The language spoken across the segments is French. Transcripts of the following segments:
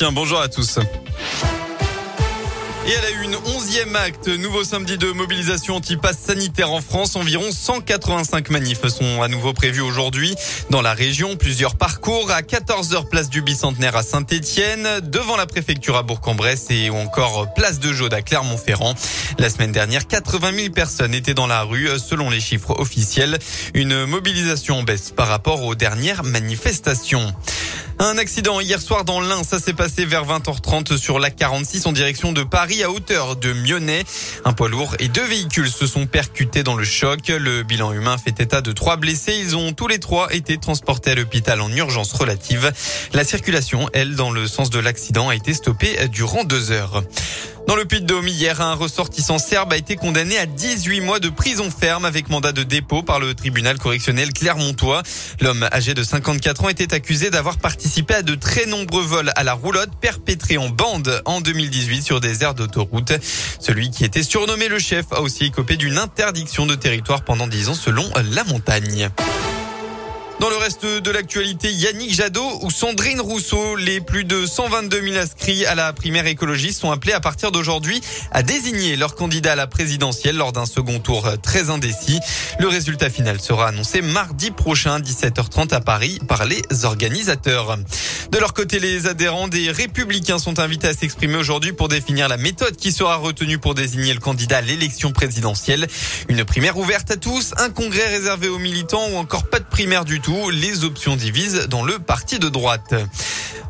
Bastien, bonjour à tous. Et elle a eu une onzième acte, nouveau samedi de mobilisation anti-pass sanitaire en France. Environ 185 manifs sont à nouveau prévus aujourd'hui dans la région. Plusieurs parcours à 14h place du bicentenaire à Saint-Etienne, devant la préfecture à Bourg-en-Bresse et encore place de Jaude à Clermont-Ferrand. La semaine dernière, 80 000 personnes étaient dans la rue selon les chiffres officiels. Une mobilisation baisse par rapport aux dernières manifestations. Un accident hier soir dans l'Ain, ça s'est passé vers 20h30 sur la 46 en direction de Paris à hauteur de Mionnet. Un poids lourd et deux véhicules se sont percutés dans le choc. Le bilan humain fait état de trois blessés. Ils ont tous les trois été transportés à l'hôpital en urgence relative. La circulation, elle, dans le sens de l'accident, a été stoppée durant deux heures. Dans le Puy-de-Dôme, hier, un ressortissant serbe a été condamné à 18 mois de prison ferme avec mandat de dépôt par le tribunal correctionnel Clermontois. L'homme âgé de 54 ans était accusé d'avoir participé à de très nombreux vols à la roulotte perpétrés en bande en 2018 sur des aires d'autoroute. Celui qui était surnommé le chef a aussi écopé d'une interdiction de territoire pendant 10 ans selon la montagne. Dans le reste de l'actualité, Yannick Jadot ou Sandrine Rousseau, les plus de 122 000 inscrits à la primaire écologiste sont appelés à partir d'aujourd'hui à désigner leur candidat à la présidentielle lors d'un second tour très indécis. Le résultat final sera annoncé mardi prochain, 17h30 à Paris, par les organisateurs. De leur côté, les adhérents des Républicains sont invités à s'exprimer aujourd'hui pour définir la méthode qui sera retenue pour désigner le candidat à l'élection présidentielle. Une primaire ouverte à tous, un congrès réservé aux militants ou encore pas de primaire du tout les options divisent dans le parti de droite.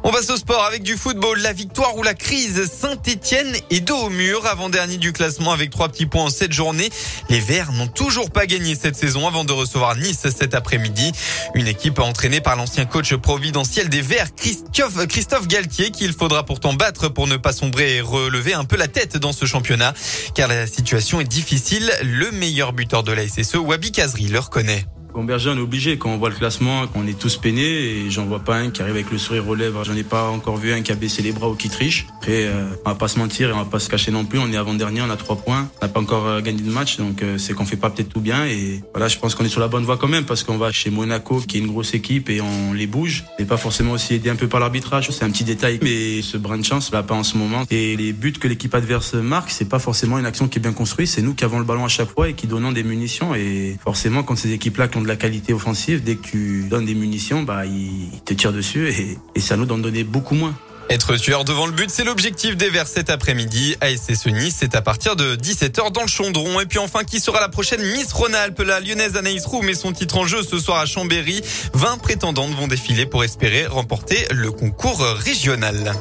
On passe au sport avec du football. La victoire ou la crise. Saint-Etienne est dos au mur avant-dernier du classement avec trois petits points en sept journées. Les Verts n'ont toujours pas gagné cette saison avant de recevoir Nice cet après-midi. Une équipe entraînée par l'ancien coach providentiel des Verts, Christophe, Christophe Galtier, qu'il faudra pourtant battre pour ne pas sombrer et relever un peu la tête dans ce championnat. Car la situation est difficile. Le meilleur buteur de la SSE, Wabi Kazri, le reconnaît. Berger, on est obligé. Quand on voit le classement, on est tous peinés et j'en vois pas un qui arrive avec le sourire aux lèvres. J'en ai pas encore vu un qui a baissé les bras ou qui triche. Après, euh, on va pas se mentir et on va pas se cacher non plus. On est avant-dernier, on a trois points. On n'a pas encore euh, gagné de match, donc euh, c'est qu'on fait pas peut-être tout bien. Et voilà, je pense qu'on est sur la bonne voie quand même parce qu'on va chez Monaco, qui est une grosse équipe et on les bouge. Et pas forcément aussi aidé un peu par l'arbitrage. C'est un petit détail, mais ce brin de chance, là, pas en ce moment. Et les buts que l'équipe adverse marque, c'est pas forcément une action qui est bien construite. C'est nous qui avons le ballon à chaque fois et qui donnons des munitions. Et forcément, quand ces équipes-là de la qualité offensive Dès que tu donnes des munitions, bah, ils te tirent dessus et, ça nous d'en donner beaucoup moins. Être tueur devant le but, c'est l'objectif des Verts cet après-midi. ASC Nice, c'est à partir de 17h dans le Chondron. Et puis enfin, qui sera la prochaine Miss Rhône-Alpes? La lyonnaise Anaïs Roux met son titre en jeu ce soir à Chambéry. 20 prétendantes vont défiler pour espérer remporter le concours régional.